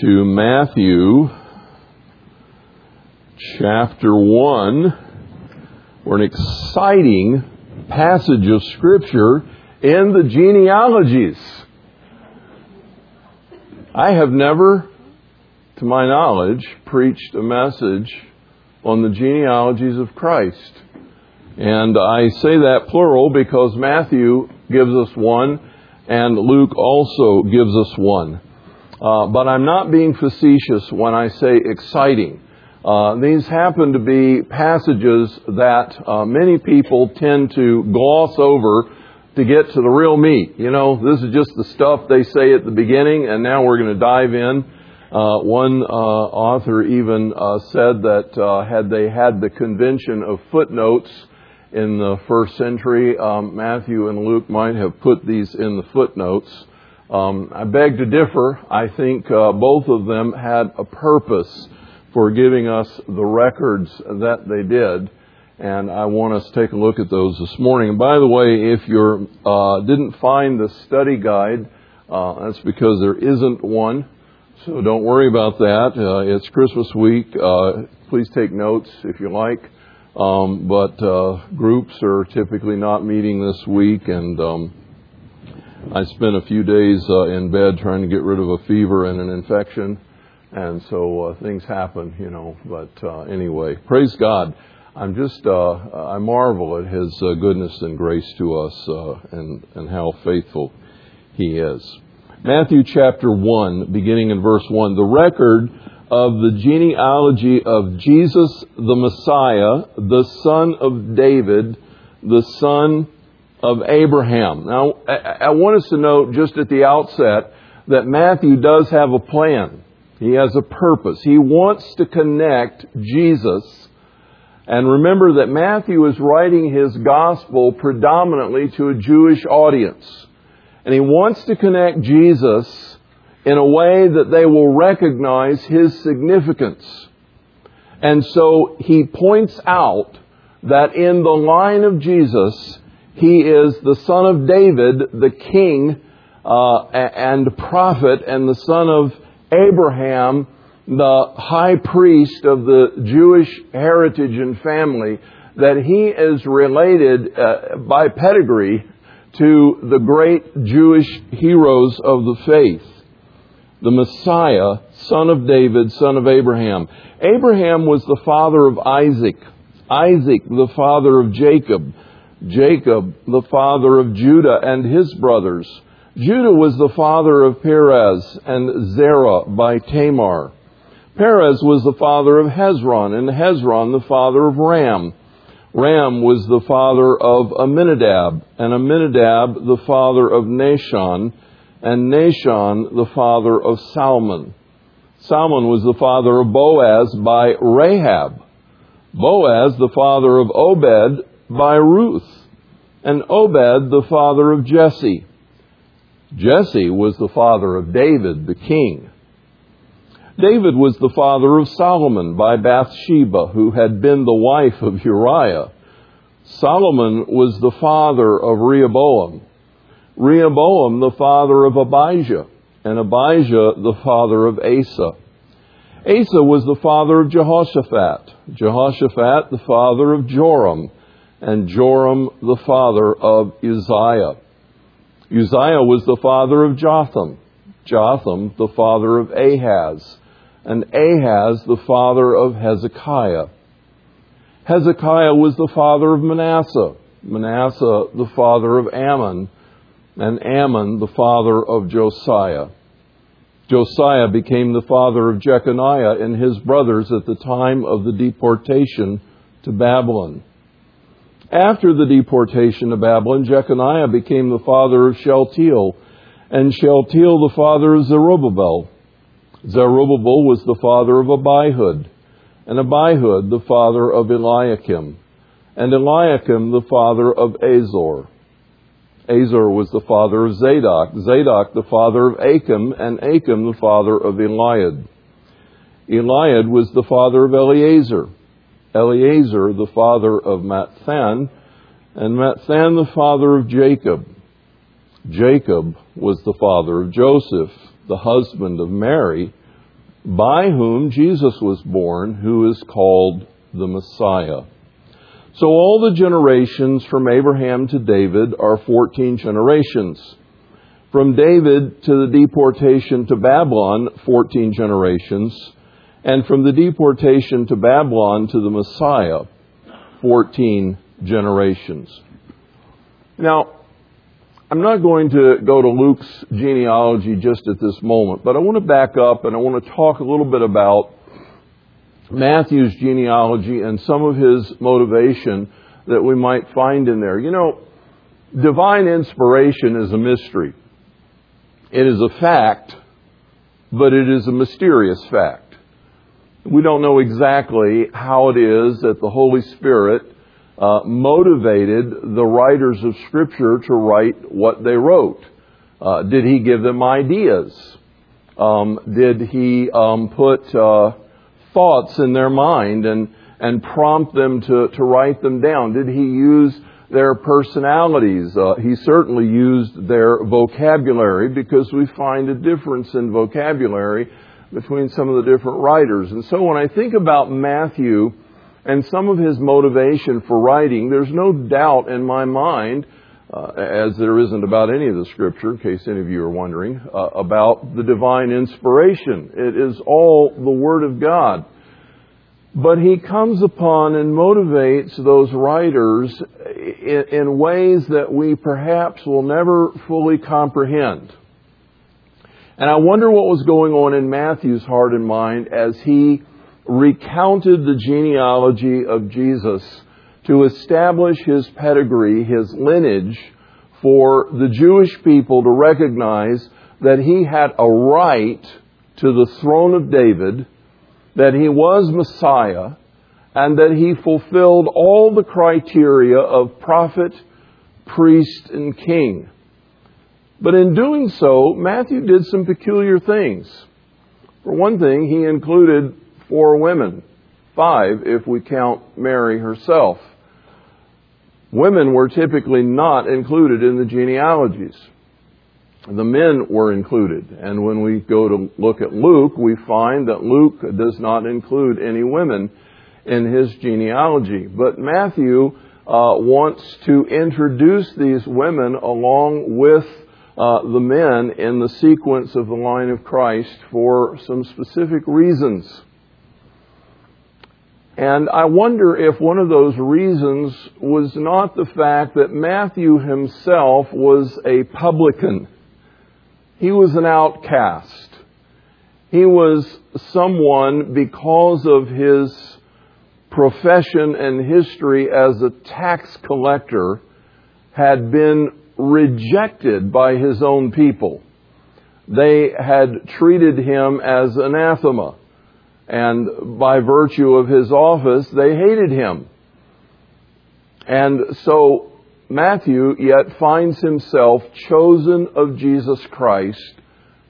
to Matthew chapter 1, for an exciting passage of Scripture in the genealogies. I have never, to my knowledge, preached a message on the genealogies of Christ. And I say that plural because Matthew gives us one and Luke also gives us one. Uh, but I'm not being facetious when I say exciting. Uh, these happen to be passages that uh, many people tend to gloss over to get to the real meat. You know, this is just the stuff they say at the beginning, and now we're going to dive in. Uh, one uh, author even said that had they had the convention of footnotes in the first century, um, Matthew and Luke might have put these in the footnotes. Um, I beg to differ. I think uh, both of them had a purpose for giving us the records that they did, and I want us to take a look at those this morning. And by the way, if you uh, didn't find the study guide, uh, that's because there isn't one. So don't worry about that. Uh, it's Christmas week. Uh, please take notes if you like. Um, but uh, groups are typically not meeting this week, and um, I spent a few days uh, in bed trying to get rid of a fever and an infection, and so uh, things happen, you know. But uh, anyway, praise God. I'm just uh, I marvel at His uh, goodness and grace to us, uh, and and how faithful He is. Matthew chapter one, beginning in verse one, the record of the genealogy of Jesus the Messiah, the son of David, the son of Abraham. Now, I want us to note just at the outset that Matthew does have a plan. He has a purpose. He wants to connect Jesus. And remember that Matthew is writing his gospel predominantly to a Jewish audience. And he wants to connect Jesus in a way that they will recognize his significance. And so he points out that in the line of Jesus, he is the son of David, the king uh, and prophet, and the son of Abraham, the high priest of the Jewish heritage and family, that he is related uh, by pedigree to the great Jewish heroes of the faith. The Messiah, son of David, son of Abraham. Abraham was the father of Isaac. Isaac, the father of Jacob. Jacob, the father of Judah and his brothers. Judah was the father of Perez and Zerah by Tamar. Perez was the father of Hezron, and Hezron the father of Ram. Ram was the father of Amminadab, and Amminadab the father of Nahshon, and Nahshon the father of Salmon. Salmon was the father of Boaz by Rahab. Boaz the father of Obed by Ruth, and Obed the father of Jesse. Jesse was the father of David the king. David was the father of Solomon by Bathsheba, who had been the wife of Uriah. Solomon was the father of Rehoboam. Rehoboam the father of Abijah, and Abijah the father of Asa. Asa was the father of Jehoshaphat, Jehoshaphat the father of Joram, and Joram the father of Uzziah. Uzziah was the father of Jotham, Jotham the father of Ahaz, and Ahaz the father of Hezekiah. Hezekiah was the father of Manasseh, Manasseh the father of Amon, and Amon the father of Josiah. Josiah became the father of Jeconiah and his brothers at the time of the deportation to Babylon. After the deportation to Babylon, Jeconiah became the father of Shealtiel, and Shealtiel the father of Zerubbabel. Zerubbabel was the father of Abihud, and Abihud the father of Eliakim, and Eliakim the father of Azor. Azor was the father of Zadok, Zadok the father of Achim, and Achim the father of Eliud. Eliud was the father of Eleazar, Eleazar the father of Matthan, and Matthan the father of Jacob. Jacob was the father of Joseph, the husband of Mary, by whom Jesus was born, who is called the Messiah. So all the generations from Abraham to David are 14 generations. From David to the deportation to Babylon, 14 generations. And from the deportation to Babylon to the Messiah, 14 generations. Now, I'm not going to go to Luke's genealogy just at this moment, but I want to back up and I want to talk a little bit about Matthew's genealogy and some of his motivation that we might find in there. You know, divine inspiration is a mystery. It is a fact, but it is a mysterious fact. We don't know exactly how it is that the Holy Spirit uh, motivated the writers of Scripture to write what they wrote. Uh, did he give them ideas? Um, did he um, put uh, thoughts in their mind and and prompt them to, to write them down? Did he use their personalities? Uh, he certainly used their vocabulary because we find a difference in vocabulary between some of the different writers. And so when I think about Matthew, and some of his motivation for writing, there's no doubt in my mind, uh, as there isn't about any of the scripture, in case any of you are wondering, uh, about the divine inspiration. It is all the Word of God. But he comes upon and motivates those writers in, in ways that we perhaps will never fully comprehend. And I wonder what was going on in Matthew's heart and mind as he recounted the genealogy of Jesus to establish his pedigree, his lineage, for the Jewish people to recognize that he had a right to the throne of David, that he was Messiah, and that he fulfilled all the criteria of prophet, priest, and king. But in doing so, Matthew did some peculiar things. For one thing, he included four women, five if we count Mary herself. Women were typically not included in the genealogies. The men were included. And when we go to look at Luke, we find that Luke does not include any women in his genealogy. But Matthew uh, wants to introduce these women along with uh, the men in the sequence of the line of Christ for some specific reasons. And I wonder if one of those reasons was not the fact that Matthew himself was a publican. He was an outcast. He was someone because of his profession and history as a tax collector had been rejected by his own people. They had treated him as anathema and by virtue of his office, they hated him. And so Matthew yet finds himself chosen of Jesus Christ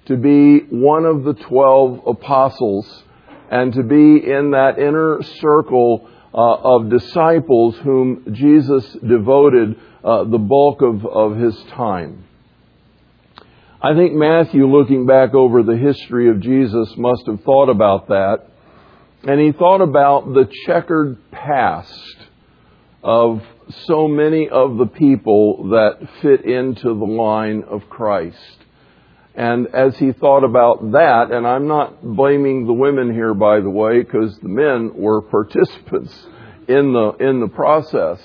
to be one of the twelve apostles and to be in that inner circle uh, of disciples whom Jesus devoted uh, the bulk of, of his time. I think Matthew, looking back over the history of Jesus, must have thought about that and he thought about the checkered past of so many of the people that fit into the line of Christ. And as he thought about that, and I'm not blaming the women here, by the way, because the men were participants in the, in the process,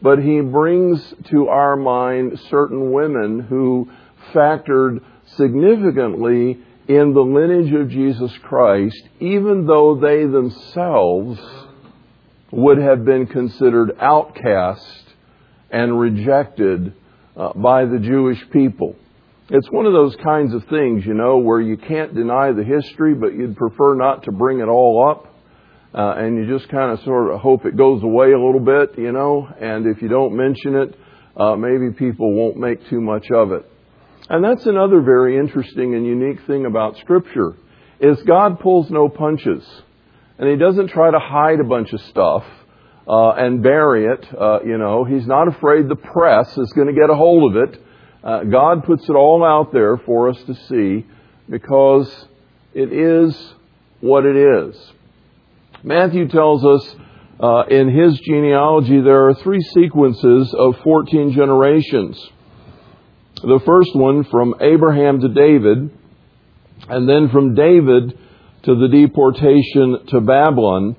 but he brings to our mind certain women who factored significantly in the lineage of Jesus Christ, even though they themselves would have been considered outcast and rejected uh, by the Jewish people. It's one of those kinds of things, you know, where you can't deny the history, but you'd prefer not to bring it all up. Uh, and you just kind of sort of hope it goes away a little bit, you know, and if you don't mention it, uh, maybe people won't make too much of it. And that's another very interesting and unique thing about Scripture, is God pulls no punches. And He doesn't try to hide a bunch of stuff uh, and bury it. Uh, you know, He's not afraid the press is going to get a hold of it. Uh, God puts it all out there for us to see because it is what it is. Matthew tells us uh, in his genealogy there are three sequences of 14 generations. The first one from Abraham to David, and then from David to the deportation to Babylon,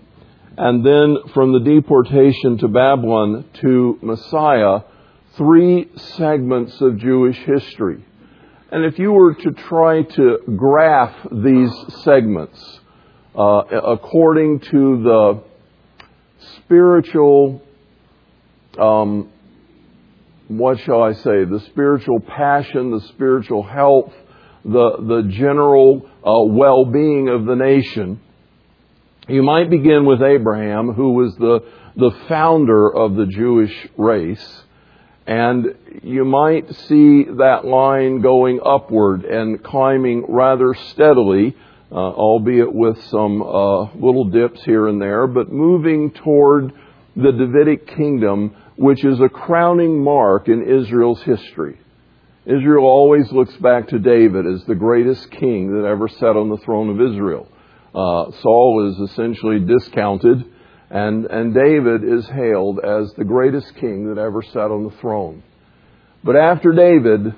and then from the deportation to Babylon to Messiah, three segments of Jewish history. And if you were to try to graph these segments uh, according to the spiritual, um, what shall I say, the spiritual passion, the spiritual health, the, the general uh, well being of the nation, you might begin with Abraham, who was the, the founder of the Jewish race. And you might see that line going upward and climbing rather steadily, uh, albeit with some uh, little dips here and there, but moving toward the Davidic kingdom, which is a crowning mark in Israel's history. Israel always looks back to David as the greatest king that ever sat on the throne of Israel. Uh, Saul is essentially discounted and, and David is hailed as the greatest king that ever sat on the throne. But after David,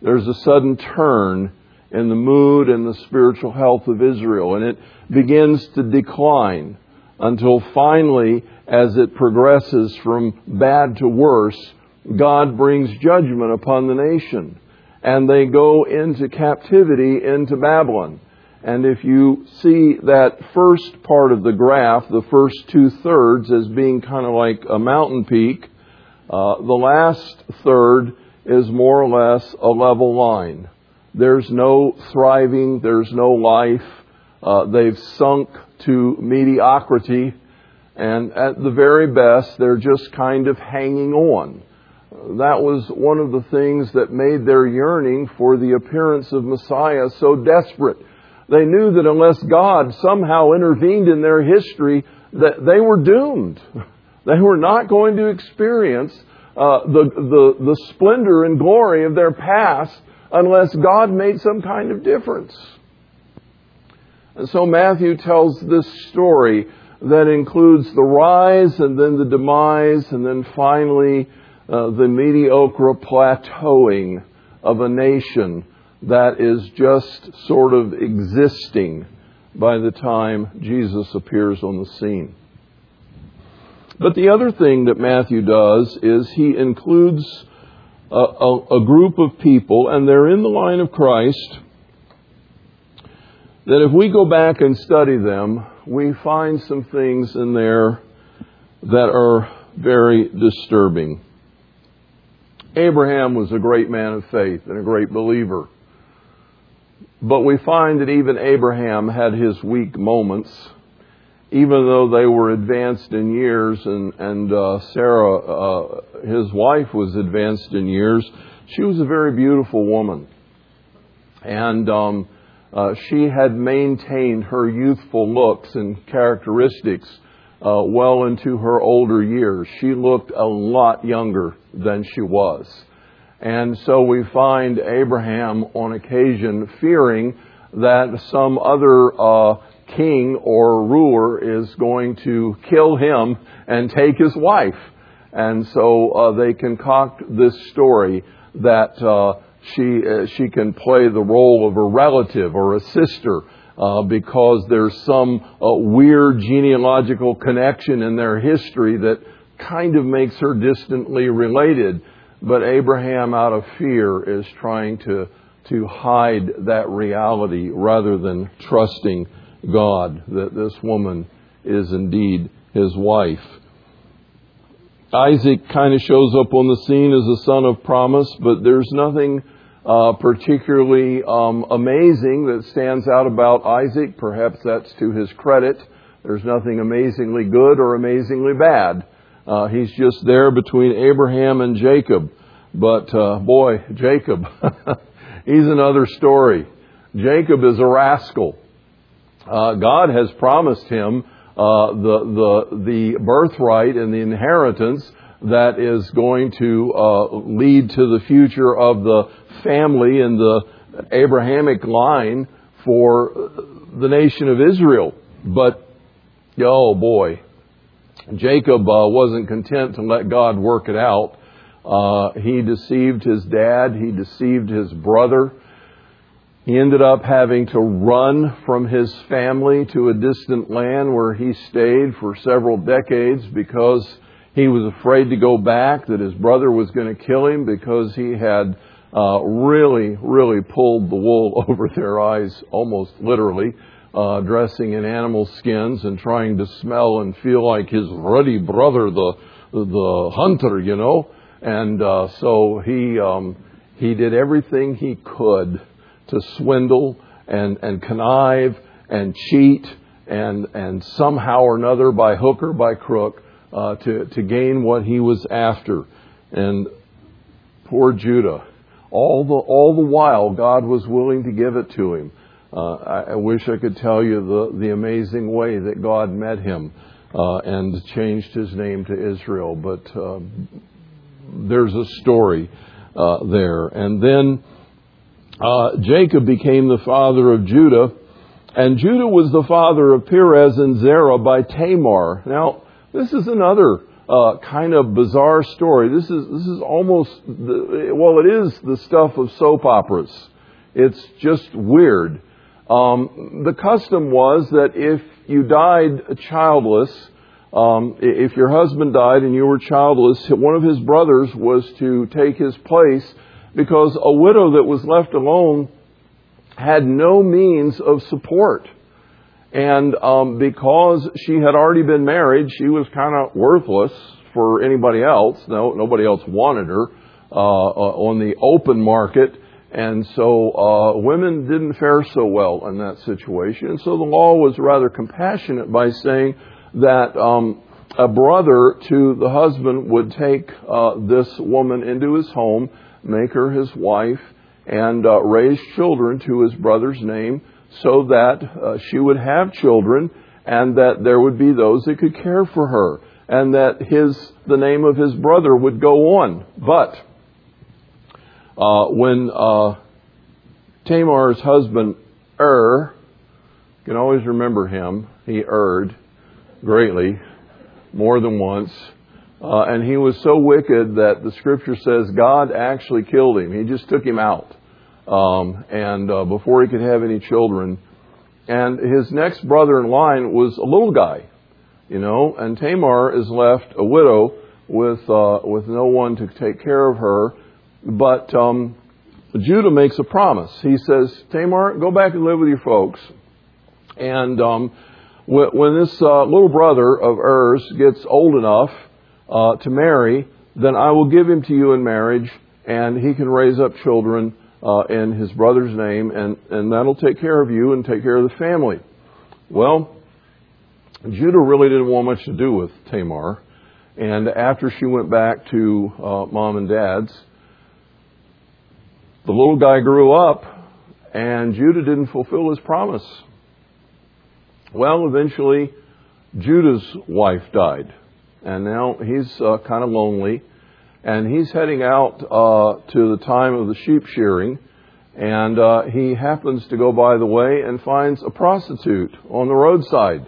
there's a sudden turn in the mood and the spiritual health of Israel, and it begins to decline until finally, as it progresses from bad to worse, God brings judgment upon the nation. And they go into captivity into Babylon. And if you see that first part of the graph, the first two thirds, as being kind of like a mountain peak, uh, the last third is more or less a level line. There's no thriving, there's no life. Uh, they've sunk to mediocrity, and at the very best, they're just kind of hanging on. That was one of the things that made their yearning for the appearance of Messiah so desperate they knew that unless God somehow intervened in their history, that they were doomed. They were not going to experience uh, the, the, the splendor and glory of their past unless God made some kind of difference. And so Matthew tells this story that includes the rise and then the demise and then finally uh, the mediocre plateauing of a nation that is just sort of existing by the time Jesus appears on the scene. But the other thing that Matthew does is he includes a, a, a, group of people, and they're in the line of Christ, that if we go back and study them, we find some things in there that are very disturbing. Abraham was a great man of faith and a great believer. But we find that even Abraham had his weak moments, even though they were advanced in years, and, and uh, Sarah, uh, his wife, was advanced in years. She was a very beautiful woman. And um, uh, she had maintained her youthful looks and characteristics uh, well into her older years. She looked a lot younger than she was. And so we find Abraham on occasion fearing that some other uh, king or ruler is going to kill him and take his wife. And so uh, they concoct this story that uh, she uh, she can play the role of a relative or a sister uh, because there's some uh, weird genealogical connection in their history that kind of makes her distantly related but Abraham, out of fear, is trying to, to hide that reality rather than trusting God that this woman is indeed his wife. Isaac kind of shows up on the scene as a son of promise, but there's nothing uh, particularly um, amazing that stands out about Isaac. Perhaps that's to his credit. There's nothing amazingly good or amazingly bad. Uh, he's just there between Abraham and Jacob. But uh, boy, Jacob, he's another story. Jacob is a rascal. Uh, God has promised him uh, the the the birthright and the inheritance that is going to uh, lead to the future of the family and the Abrahamic line for the nation of Israel. But, oh boy, Jacob uh, wasn't content to let God work it out. Uh, he deceived his dad. He deceived his brother. He ended up having to run from his family to a distant land where he stayed for several decades because he was afraid to go back, that his brother was going to kill him because he had uh, really, really pulled the wool over their eyes, almost literally, uh, dressing in animal skins and trying to smell and feel like his ruddy brother, the the hunter, you know. And uh, so he um, he did everything he could to swindle and, and connive and cheat and, and somehow or another by hook or by crook uh, to, to gain what he was after. And poor Judah, all the, all the while God was willing to give it to him. Uh, I, I, wish I could tell you the, the amazing way that God met him uh, and changed his name to Israel, but uh, there's a story uh, there. And then uh, Jacob became the father of Judah, and Judah was the father of Perez and Zerah by Tamar. Now, this is another uh, kind of bizarre story. This is this is almost the, well, it is the stuff of soap operas. It's just weird. Um, the custom was that if you died childless, um, if your husband died and you were childless, one of his brothers was to take his place because a widow that was left alone had no means of support. And um, because she had already been married, she was kind of worthless for anybody else. No, nobody else wanted her uh, uh, on the open market. And so uh, women didn't fare so well in that situation. And so the law was rather compassionate by saying that um, a brother to the husband would take uh, this woman into his home make her his wife, and uh, raise children to his brother's name so that uh, she would have children and that there would be those that could care for her and that his the name of his brother would go on. But uh, when uh, Tamar's husband Er, you can always remember him, he erred greatly, more than once. Uh, and he was so wicked that the scripture says God actually killed him. He just took him out. Um, and uh, before he could have any children. And his next brother in line was a little guy, you know, and Tamar is left a widow with, uh, with no one to take care of her. But um, Judah makes a promise. He says, Tamar, go back and live with your folks. And um, when this uh, little brother of Er's gets old enough uh, to marry, then I will give him to you in marriage, and he can raise up children uh, in his brother's name, and, and that'll take care of you and take care of the family. Well, Judah really didn't want much to do with Tamar, and after she went back to uh, mom and dad's, the little guy grew up, and Judah didn't fulfill his promise. Well, eventually, Judah's wife died and now he's uh, kind of lonely, and he's heading out uh, to the time of the sheep shearing, and uh, he happens to go by the way and finds a prostitute on the roadside.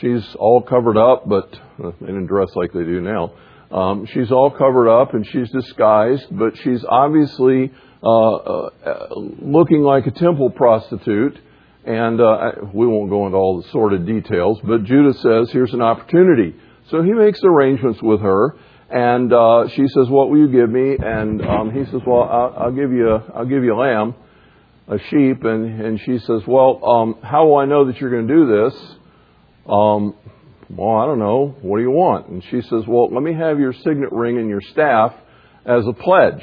She's all covered up, but uh, they didn't dress like they do now. Um, she's all covered up and she's disguised, but she's obviously uh, uh, looking like a temple prostitute. And uh, we won't go into all the sordid details, but Judah says, here's an opportunity. So he makes arrangements with her, and uh, she says, "What will you give me?" And um, he says, "Well, I'll, I'll give you a, I'll give you a lamb, a sheep." And and she says, "Well, um, how will I know that you're going to do this?" Um, well, I don't know. What do you want? And she says, "Well, let me have your signet ring and your staff as a pledge."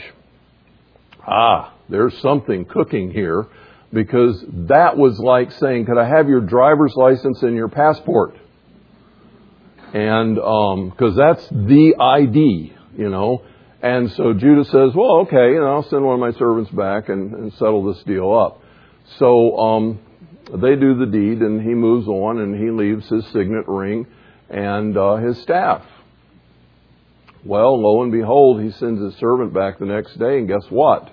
Ah, there's something cooking here because that was like saying, "Could I have your driver's license and your passport?" And because um, that's the ID, you know. And so Judah says, "Well, okay, I'll send one of my servants back and, and settle this deal up." So um, they do the deed, and he moves on, and he leaves his signet ring and uh, his staff. Well, lo and behold, he sends his servant back the next day, and guess what?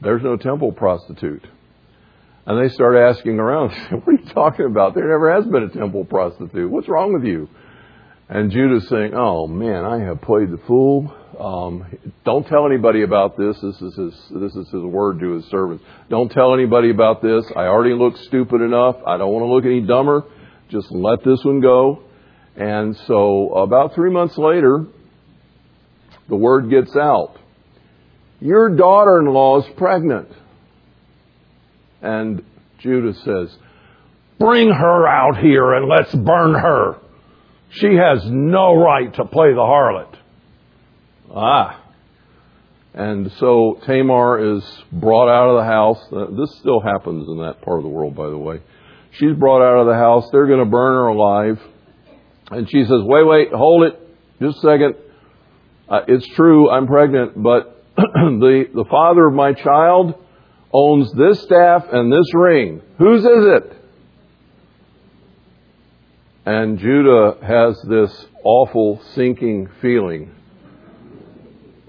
There's no temple prostitute. And they start asking around, what are you talking about? There never has been a temple prostitute. What's wrong with you? And Judah's saying, oh man, I have played the fool. Um, don't tell anybody about this. This is his, this is his word to his servants. Don't tell anybody about this. I already look stupid enough. I don't want to look any dumber. Just let this one go. And so about three months later, the word gets out. Your daughter-in-law is pregnant. And Judah says, bring her out here and let's burn her. She has no right to play the harlot. Ah. And so Tamar is brought out of the house. Uh, this still happens in that part of the world, by the way. She's brought out of the house. They're going to burn her alive. And she says, wait, wait, hold it. Just a second. Uh, it's true, I'm pregnant, but the, the father of my child owns this staff and this ring. Whose is it? And Judah has this awful sinking feeling.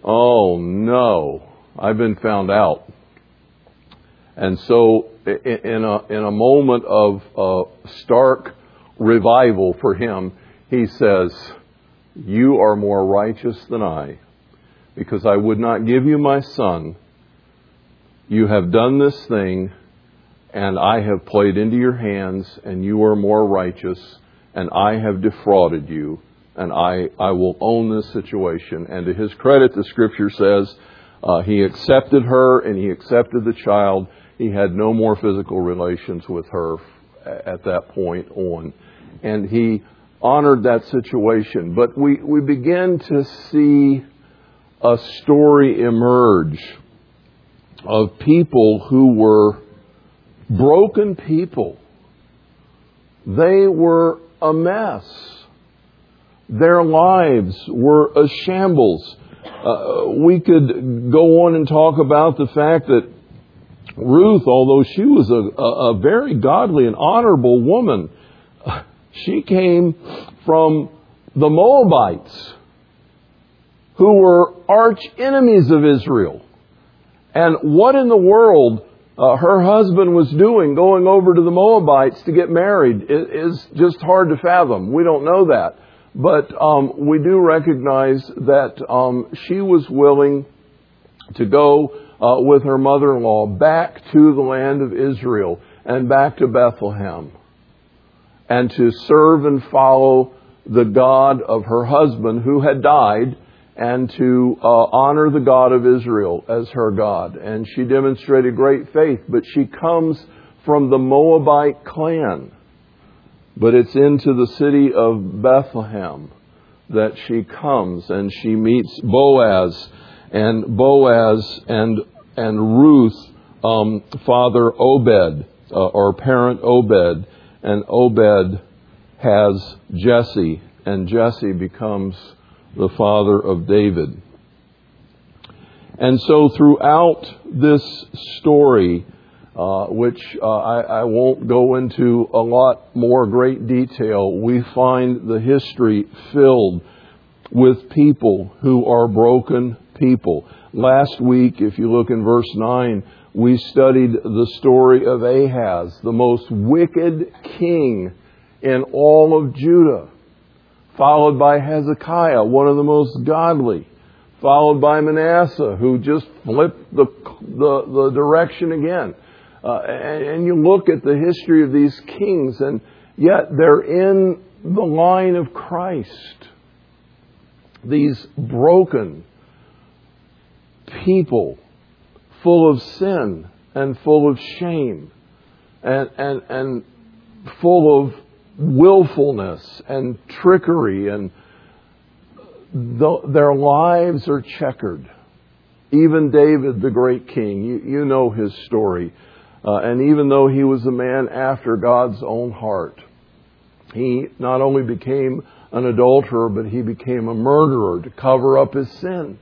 Oh no, I've been found out. And so, in a, in a moment of uh, stark revival for him, he says, You are more righteous than I, because I would not give you my son. You have done this thing, and I have played into your hands, and you are more righteous, and I have defrauded you, and I, I will own this situation. And to his credit, the scripture says, uh, he accepted her and he accepted the child. He had no more physical relations with her at that point on. And he honored that situation. But we, we begin to see a story emerge of people who were broken people. They were a mess. Their lives were a shambles. Uh, we could go on and talk about the fact that Ruth, although she was a, a, a very godly and honorable woman, she came from the Moabites, who were arch enemies of Israel. And what in the world uh, her husband was doing going over to the Moabites to get married is just hard to fathom. We don't know that. But um, we do recognize that um, she was willing to go uh, with her mother in law back to the land of Israel and back to Bethlehem and to serve and follow the God of her husband who had died and to uh, honor the God of Israel as her God. And she demonstrated great faith, but she comes from the Moabite clan. But it's into the city of Bethlehem that she comes and she meets Boaz and Boaz and and Ruth, um, father Obed uh, or parent Obed, and Obed has Jesse, and Jesse becomes the father of David. And so throughout this story, uh, which uh, I, I, won't go into a lot more great detail, we find the history filled with people who are broken people. Last week, if you look in verse 9, we studied the story of Ahaz, the most wicked king in all of Judah followed by Hezekiah, one of the most godly, followed by Manasseh, who just flipped the, the, the direction again. Uh, and, and you look at the history of these kings, and yet they're in the line of Christ. These broken people, full of sin and full of shame, and, and, and full of willfulness and trickery, and the, their lives are checkered. Even David, the great king, you, you know his story. Uh, and even though he was a man after God's own heart, he not only became an adulterer, but he became a murderer to cover up his sin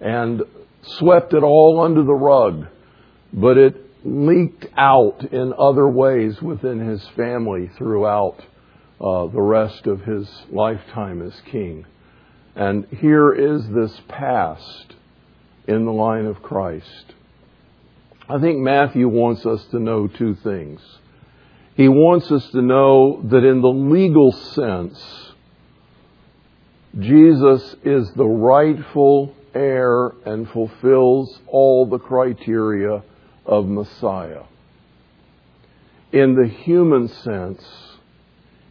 and swept it all under the rug. But it leaked out in other ways within his family throughout uh, the rest of his lifetime as king. And here is this past in the line of Christ. I think Matthew wants us to know two things. He wants us to know that in the legal sense, Jesus is the rightful heir and fulfills all the criteria of Messiah. In the human sense,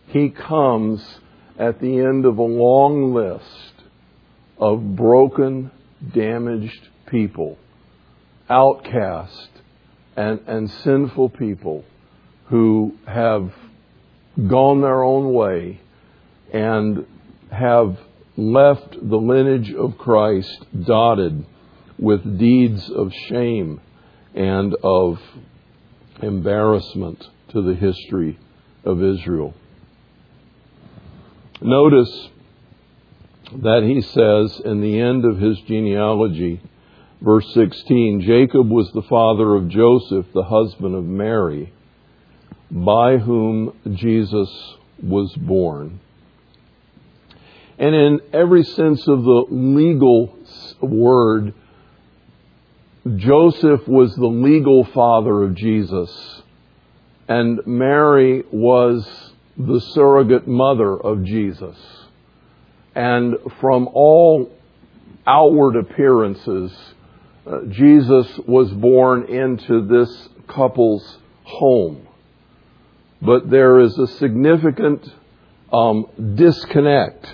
he comes at the end of a long list of broken, damaged people, outcast, and, and sinful people who have gone their own way and have left the lineage of Christ dotted with deeds of shame and of embarrassment to the history of Israel. Notice that he says in the end of his genealogy, verse 16 Jacob was the father of Joseph, the husband of Mary, by whom Jesus was born. And in every sense of the legal word, Joseph was the legal father of Jesus, and Mary was the surrogate mother of Jesus. And from all outward appearances, uh, Jesus was born into this couple's home. But there is a significant um, disconnect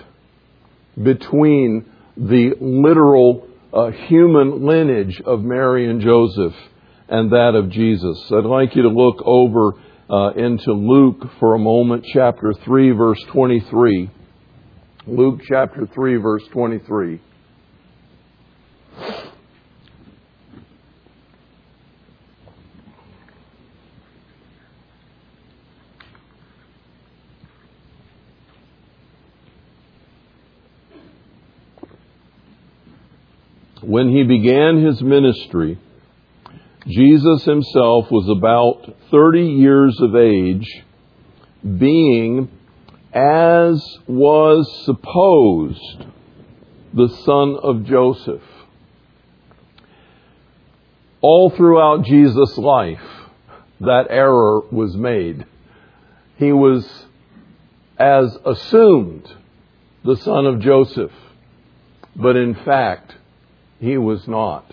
between the literal uh, human lineage of Mary and Joseph and that of Jesus. I'd like you to look over uh, into Luke for a moment, chapter 3, verse 23. Luke chapter 3, verse 23. When he began his ministry, Jesus himself was about 30 years of age, being, as was supposed, the son of Joseph. All throughout Jesus' life, that error was made. He was, as assumed, the son of Joseph, but in fact, he was not.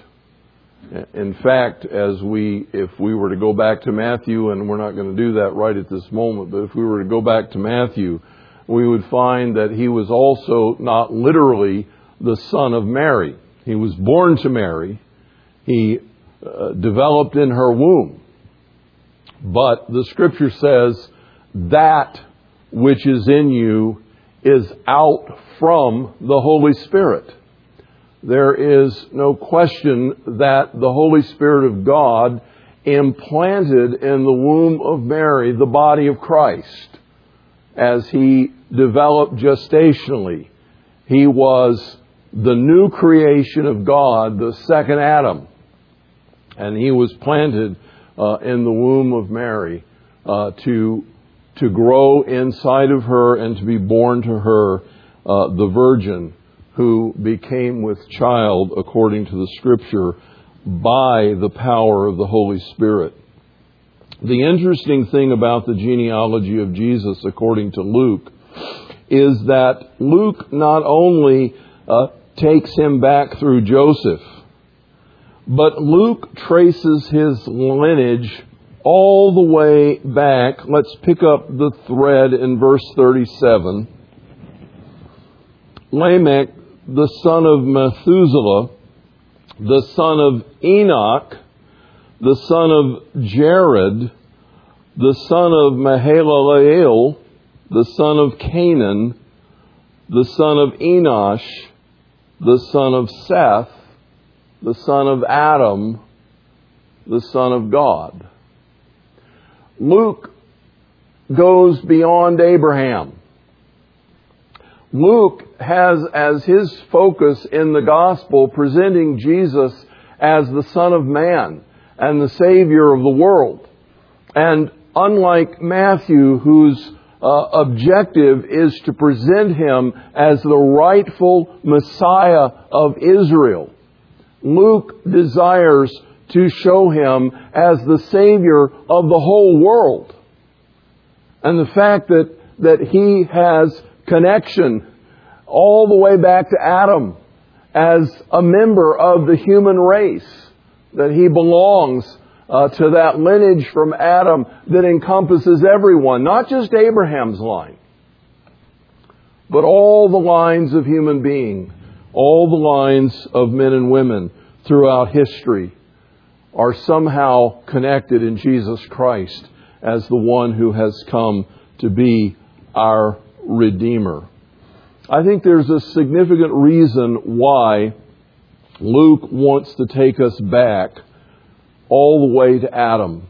In fact, as we, if we were to go back to Matthew, and we're not going to do that right at this moment, but if we were to go back to Matthew, we would find that he was also not literally the son of Mary. He was born to Mary. He uh, developed in her womb. But the scripture says that which is in you is out from the Holy Spirit there is no question that the Holy Spirit of God implanted in the womb of Mary the body of Christ as he developed gestationally. He was the new creation of God, the second Adam. And he was planted uh, in the womb of Mary uh, to, to grow inside of her and to be born to her, uh, the virgin who became with child according to the scripture by the power of the Holy Spirit. The interesting thing about the genealogy of Jesus according to Luke is that Luke not only uh, takes him back through Joseph, but Luke traces his lineage all the way back. Let's pick up the thread in verse 37. Lamech the son of Methuselah, the son of Enoch, the son of Jared, the son of Mahalaleel, the son of Cainan, the son of Enosh, the son of Seth, the son of Adam, the son of God. Luke goes beyond Abraham. Luke has as his focus in the gospel presenting Jesus as the Son of Man and the Savior of the world. And unlike Matthew, whose uh, objective is to present him as the rightful Messiah of Israel, Luke desires to show him as the Savior of the whole world. And the fact that, that he has connection all the way back to Adam as a member of the human race, that he belongs uh, to that lineage from Adam that encompasses everyone, not just Abraham's line, but all the lines of human being, all the lines of men and women throughout history are somehow connected in Jesus Christ as the one who has come to be our Redeemer. I think there's a significant reason why Luke wants to take us back all the way to Adam.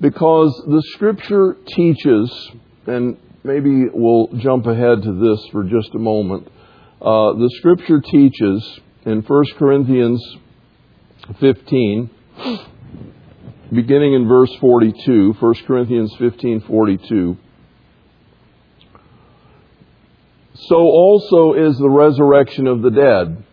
Because the scripture teaches, and maybe we'll jump ahead to this for just a moment. Uh, the scripture teaches in 1 Corinthians 15, beginning in verse 42, 1 Corinthians 15, 42. So also is the resurrection of the dead.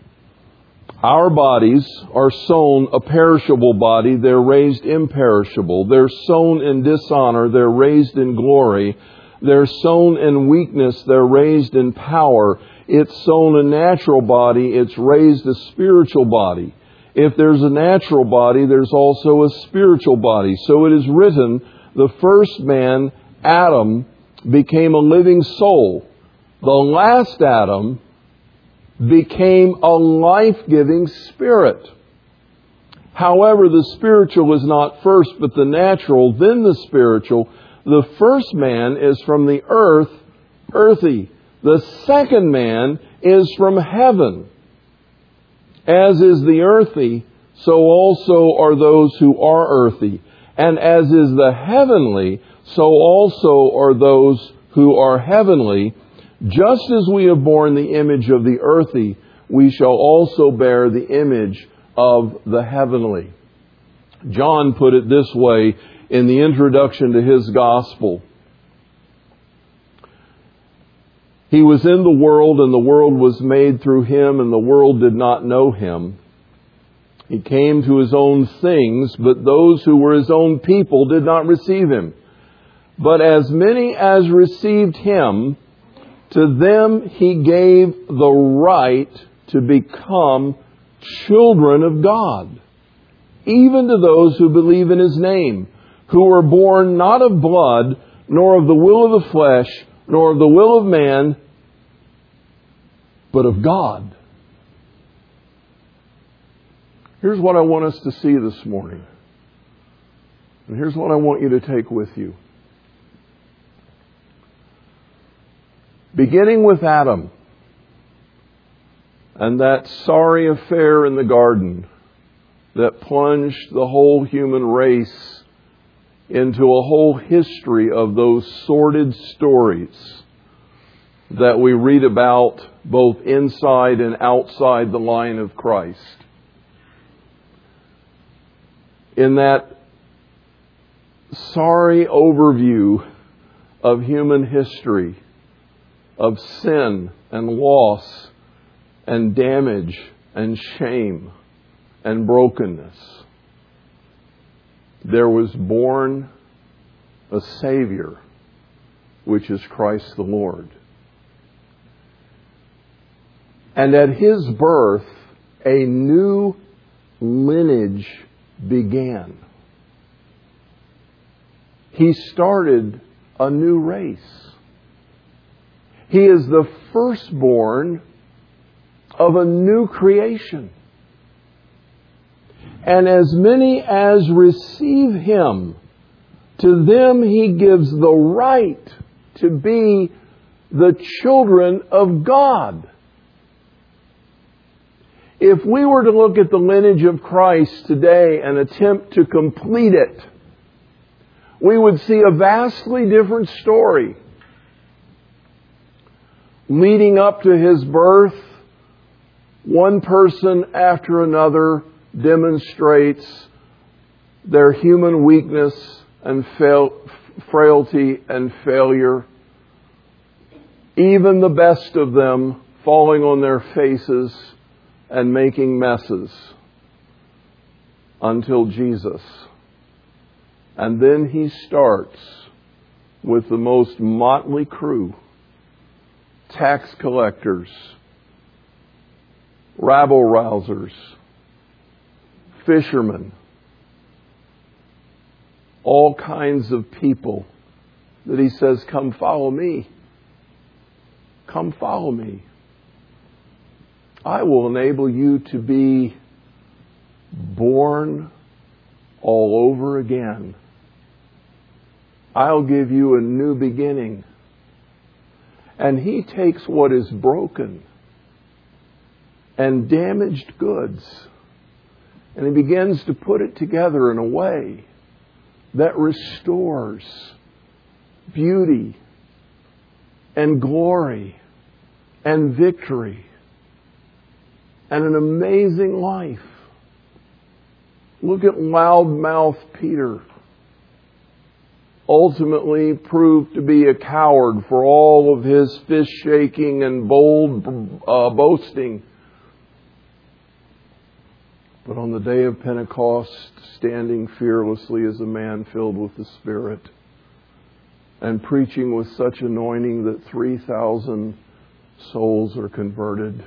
Our bodies are sown a perishable body, they're raised imperishable. They're sown in dishonor, they're raised in glory. They're sown in weakness, they're raised in power. It's sown a natural body, it's raised a spiritual body. If there's a natural body, there's also a spiritual body. So it is written, the first man, Adam, became a living soul. The last Adam became a life-giving spirit. However, the spiritual is not first, but the natural, then the spiritual. The first man is from the earth, earthy. The second man is from heaven. As is the earthy, so also are those who are earthy. And as is the heavenly, so also are those who are heavenly. Just as we have borne the image of the earthy, we shall also bear the image of the heavenly. John put it this way in the introduction to his gospel. He was in the world and the world was made through him and the world did not know him. He came to his own things, but those who were his own people did not receive him. But as many as received him, to them he gave the right to become children of God, even to those who believe in his name, who were born not of blood, nor of the will of the flesh, nor of the will of man, but of God. Here's what I want us to see this morning. And here's what I want you to take with you. Beginning with Adam and that sorry affair in the garden that plunged the whole human race into a whole history of those sordid stories that we read about both inside and outside the line of Christ. In that sorry overview of human history, of sin and loss and damage and shame and brokenness. There was born a Savior, which is Christ the Lord. And at his birth, a new lineage began. He started a new race. He is the firstborn of a new creation. And as many as receive him, to them he gives the right to be the children of God. If we were to look at the lineage of Christ today and attempt to complete it, we would see a vastly different story leading up to his birth, one person after another demonstrates their human weakness and fail, frailty and failure. Even the best of them falling on their faces and making messes until Jesus. And then he starts with the most motley crew tax collectors, rabble rousers, fishermen, all kinds of people that he says, Come follow me. Come follow me. I will enable you to be born all over again. I'll give you a new beginning. And he takes what is broken and damaged goods and he begins to put it together in a way that restores beauty and glory and victory and an amazing life. Look at loudmouth Peter. Ultimately proved to be a coward for all of his fist shaking and bold uh, boasting. But on the day of Pentecost, standing fearlessly as a man filled with the Spirit and preaching with such anointing that 3,000 souls are converted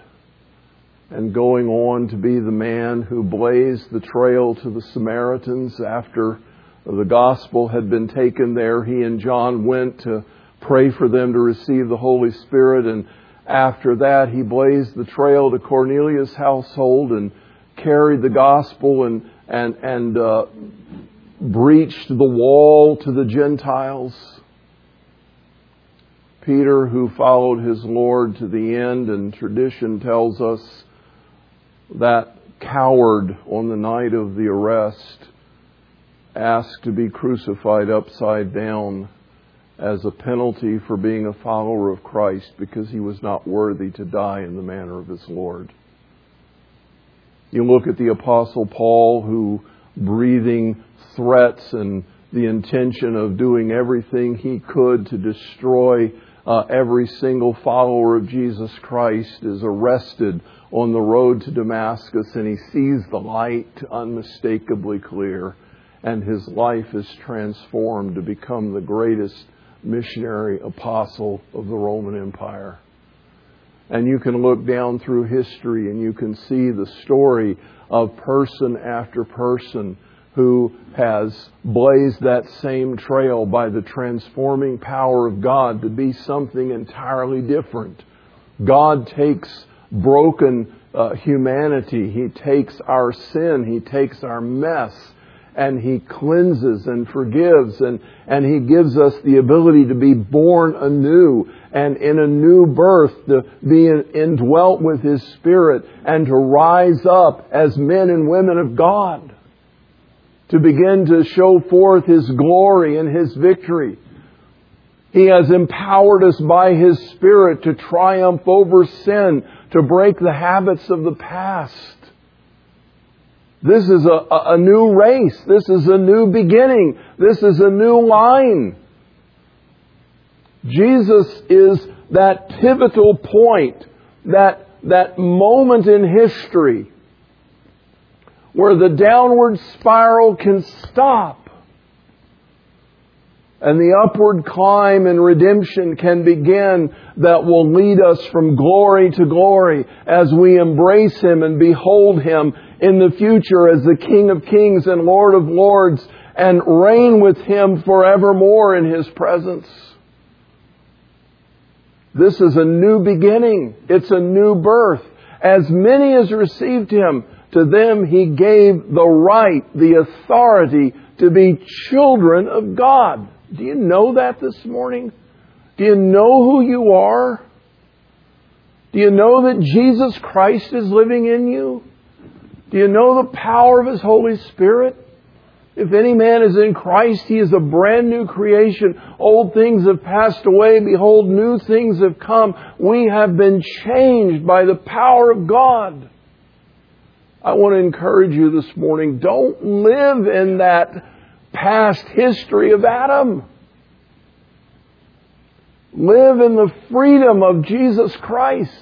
and going on to be the man who blazed the trail to the Samaritans after the gospel had been taken there. He and John went to pray for them to receive the Holy Spirit, and after that, he blazed the trail to Cornelius' household and carried the gospel and and and uh, breached the wall to the Gentiles. Peter, who followed his Lord to the end, and tradition tells us that coward on the night of the arrest asked to be crucified upside down as a penalty for being a follower of Christ because he was not worthy to die in the manner of his Lord. You look at the Apostle Paul, who breathing threats and the intention of doing everything he could to destroy uh, every single follower of Jesus Christ is arrested on the road to Damascus and he sees the light unmistakably clear and his life is transformed to become the greatest missionary apostle of the Roman Empire. And you can look down through history and you can see the story of person after person who has blazed that same trail by the transforming power of God to be something entirely different. God takes broken uh, humanity, He takes our sin, He takes our mess, and He cleanses and forgives, and, and He gives us the ability to be born anew and in a new birth to be indwelt with His Spirit and to rise up as men and women of God to begin to show forth His glory and His victory. He has empowered us by His Spirit to triumph over sin, to break the habits of the past. This is a, a new race. This is a new beginning. This is a new line. Jesus is that pivotal point, that, that moment in history where the downward spiral can stop and the upward climb and redemption can begin that will lead us from glory to glory as we embrace Him and behold Him in the future as the King of Kings and Lord of Lords and reign with Him forevermore in His presence. This is a new beginning. It's a new birth. As many as received Him, to them he gave the right, the authority to be children of God. Do you know that this morning? Do you know who you are? Do you know that Jesus Christ is living in you? Do you know the power of His Holy Spirit? If any man is in Christ, he is a brand new creation. Old things have passed away. Behold, new things have come. We have been changed by the power of God. I want to encourage you this morning don't live in that past history of Adam. Live in the freedom of Jesus Christ.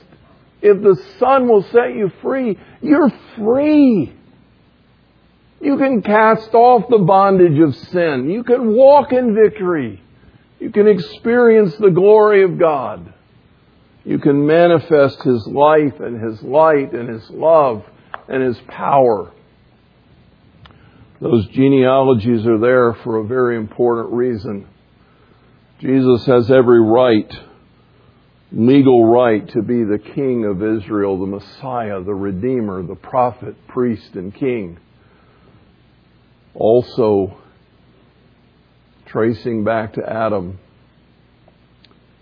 If the Son will set you free, you're free. You can cast off the bondage of sin. You can walk in victory. You can experience the glory of God. You can manifest His life and His light and His love and His power. Those genealogies are there for a very important reason. Jesus has every right, legal right, to be the King of Israel, the Messiah, the Redeemer, the prophet, priest, and king. Also, tracing back to Adam,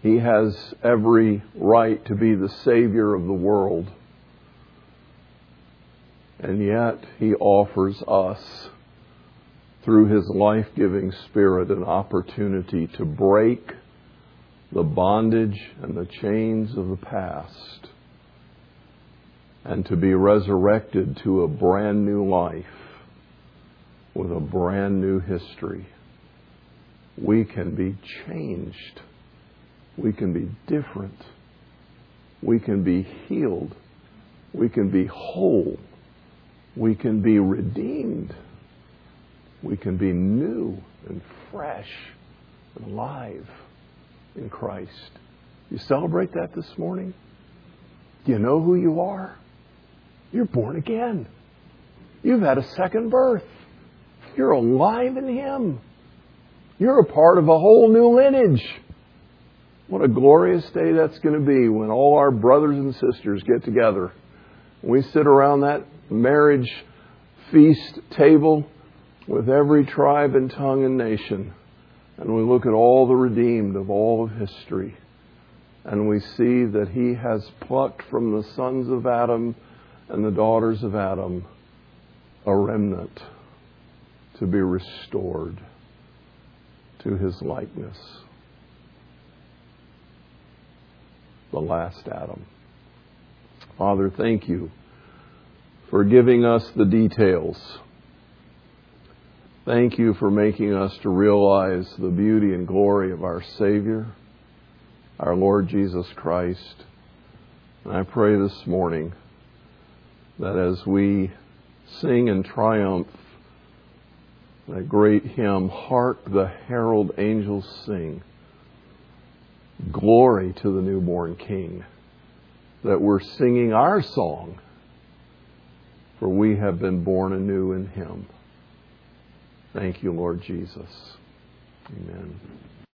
he has every right to be the Savior of the world. And yet, He offers us, through His life giving Spirit, an opportunity to break the bondage and the chains of the past and to be resurrected to a brand new life with a brand new history. We can be changed we can be different. We can be healed. We can be whole. We can be redeemed. We can be new and fresh and alive in Christ. You celebrate that this morning? Do you know who you are? You're born again. You've had a second birth. You're alive in Him. You're a part of a whole new lineage. What a glorious day that's going to be when all our brothers and sisters get together. We sit around that marriage feast table with every tribe and tongue and nation, and we look at all the redeemed of all of history, and we see that He has plucked from the sons of Adam and the daughters of Adam a remnant to be restored to His likeness. the last Adam. Father, thank you for giving us the details. Thank you for making us to realize the beauty and glory of our Savior, our Lord Jesus Christ. And I pray this morning that as we sing in triumph that great hymn, Hark the Herald Angels Sing, Glory to the newborn King. That we're singing our song, for we have been born anew in Him. Thank you, Lord Jesus. Amen.